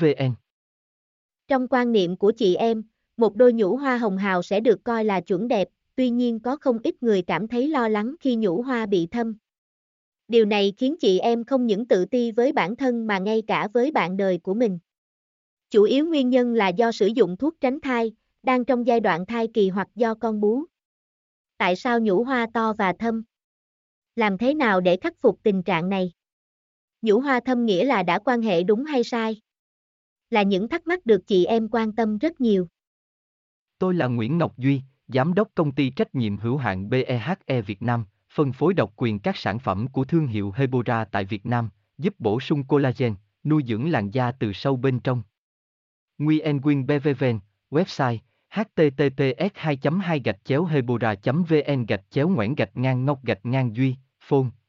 vn trong quan niệm của chị em một đôi nhũ hoa hồng hào sẽ được coi là chuẩn đẹp tuy nhiên có không ít người cảm thấy lo lắng khi nhũ hoa bị thâm Điều này khiến chị em không những tự ti với bản thân mà ngay cả với bạn đời của mình. Chủ yếu nguyên nhân là do sử dụng thuốc tránh thai, đang trong giai đoạn thai kỳ hoặc do con bú. Tại sao nhũ hoa to và thâm? Làm thế nào để khắc phục tình trạng này? Nhũ hoa thâm nghĩa là đã quan hệ đúng hay sai? Là những thắc mắc được chị em quan tâm rất nhiều. Tôi là Nguyễn Ngọc Duy, Giám đốc công ty trách nhiệm hữu hạn BEHE Việt Nam, phân phối độc quyền các sản phẩm của thương hiệu Hebora tại Việt Nam, giúp bổ sung collagen, nuôi dưỡng làn da từ sâu bên trong. Nguyen Quyên BVVN, website https 2 2 hebora vn gạch chéo ngoãn gạch ngang ngọc gạch ngang duy phone